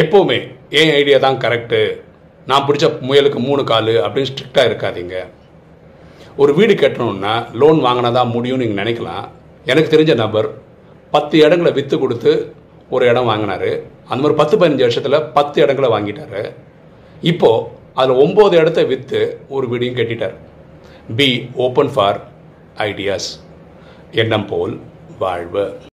எப்போவுமே என் ஐடியா தான் கரெக்டு நான் பிடிச்ச முயலுக்கு மூணு கால் அப்படின்னு ஸ்ட்ரிக்டாக இருக்காதீங்க. ஒரு வீடு கட்டணும்னா லோன் வாங்கினா தான் முடியும்னு நீங்கள் நினைக்கலாம். எனக்கு தெரிஞ்ச நபர் பத்து இடங்களை விற்று கொடுத்து ஒரு இடம் வாங்கினாரு. அந்த மாதிரி பத்து பதினஞ்சு வருஷத்தில் பத்து இடங்களை வாங்கிட்டாரு. இப்போது அதில் ஒம்பது இடத்த விற்று ஒரு வீடையும் கட்டிட்டார். பி ஓப்பன் ஃபார் ஐடியாஸ் எண்ணம் போல் வாழ்வு.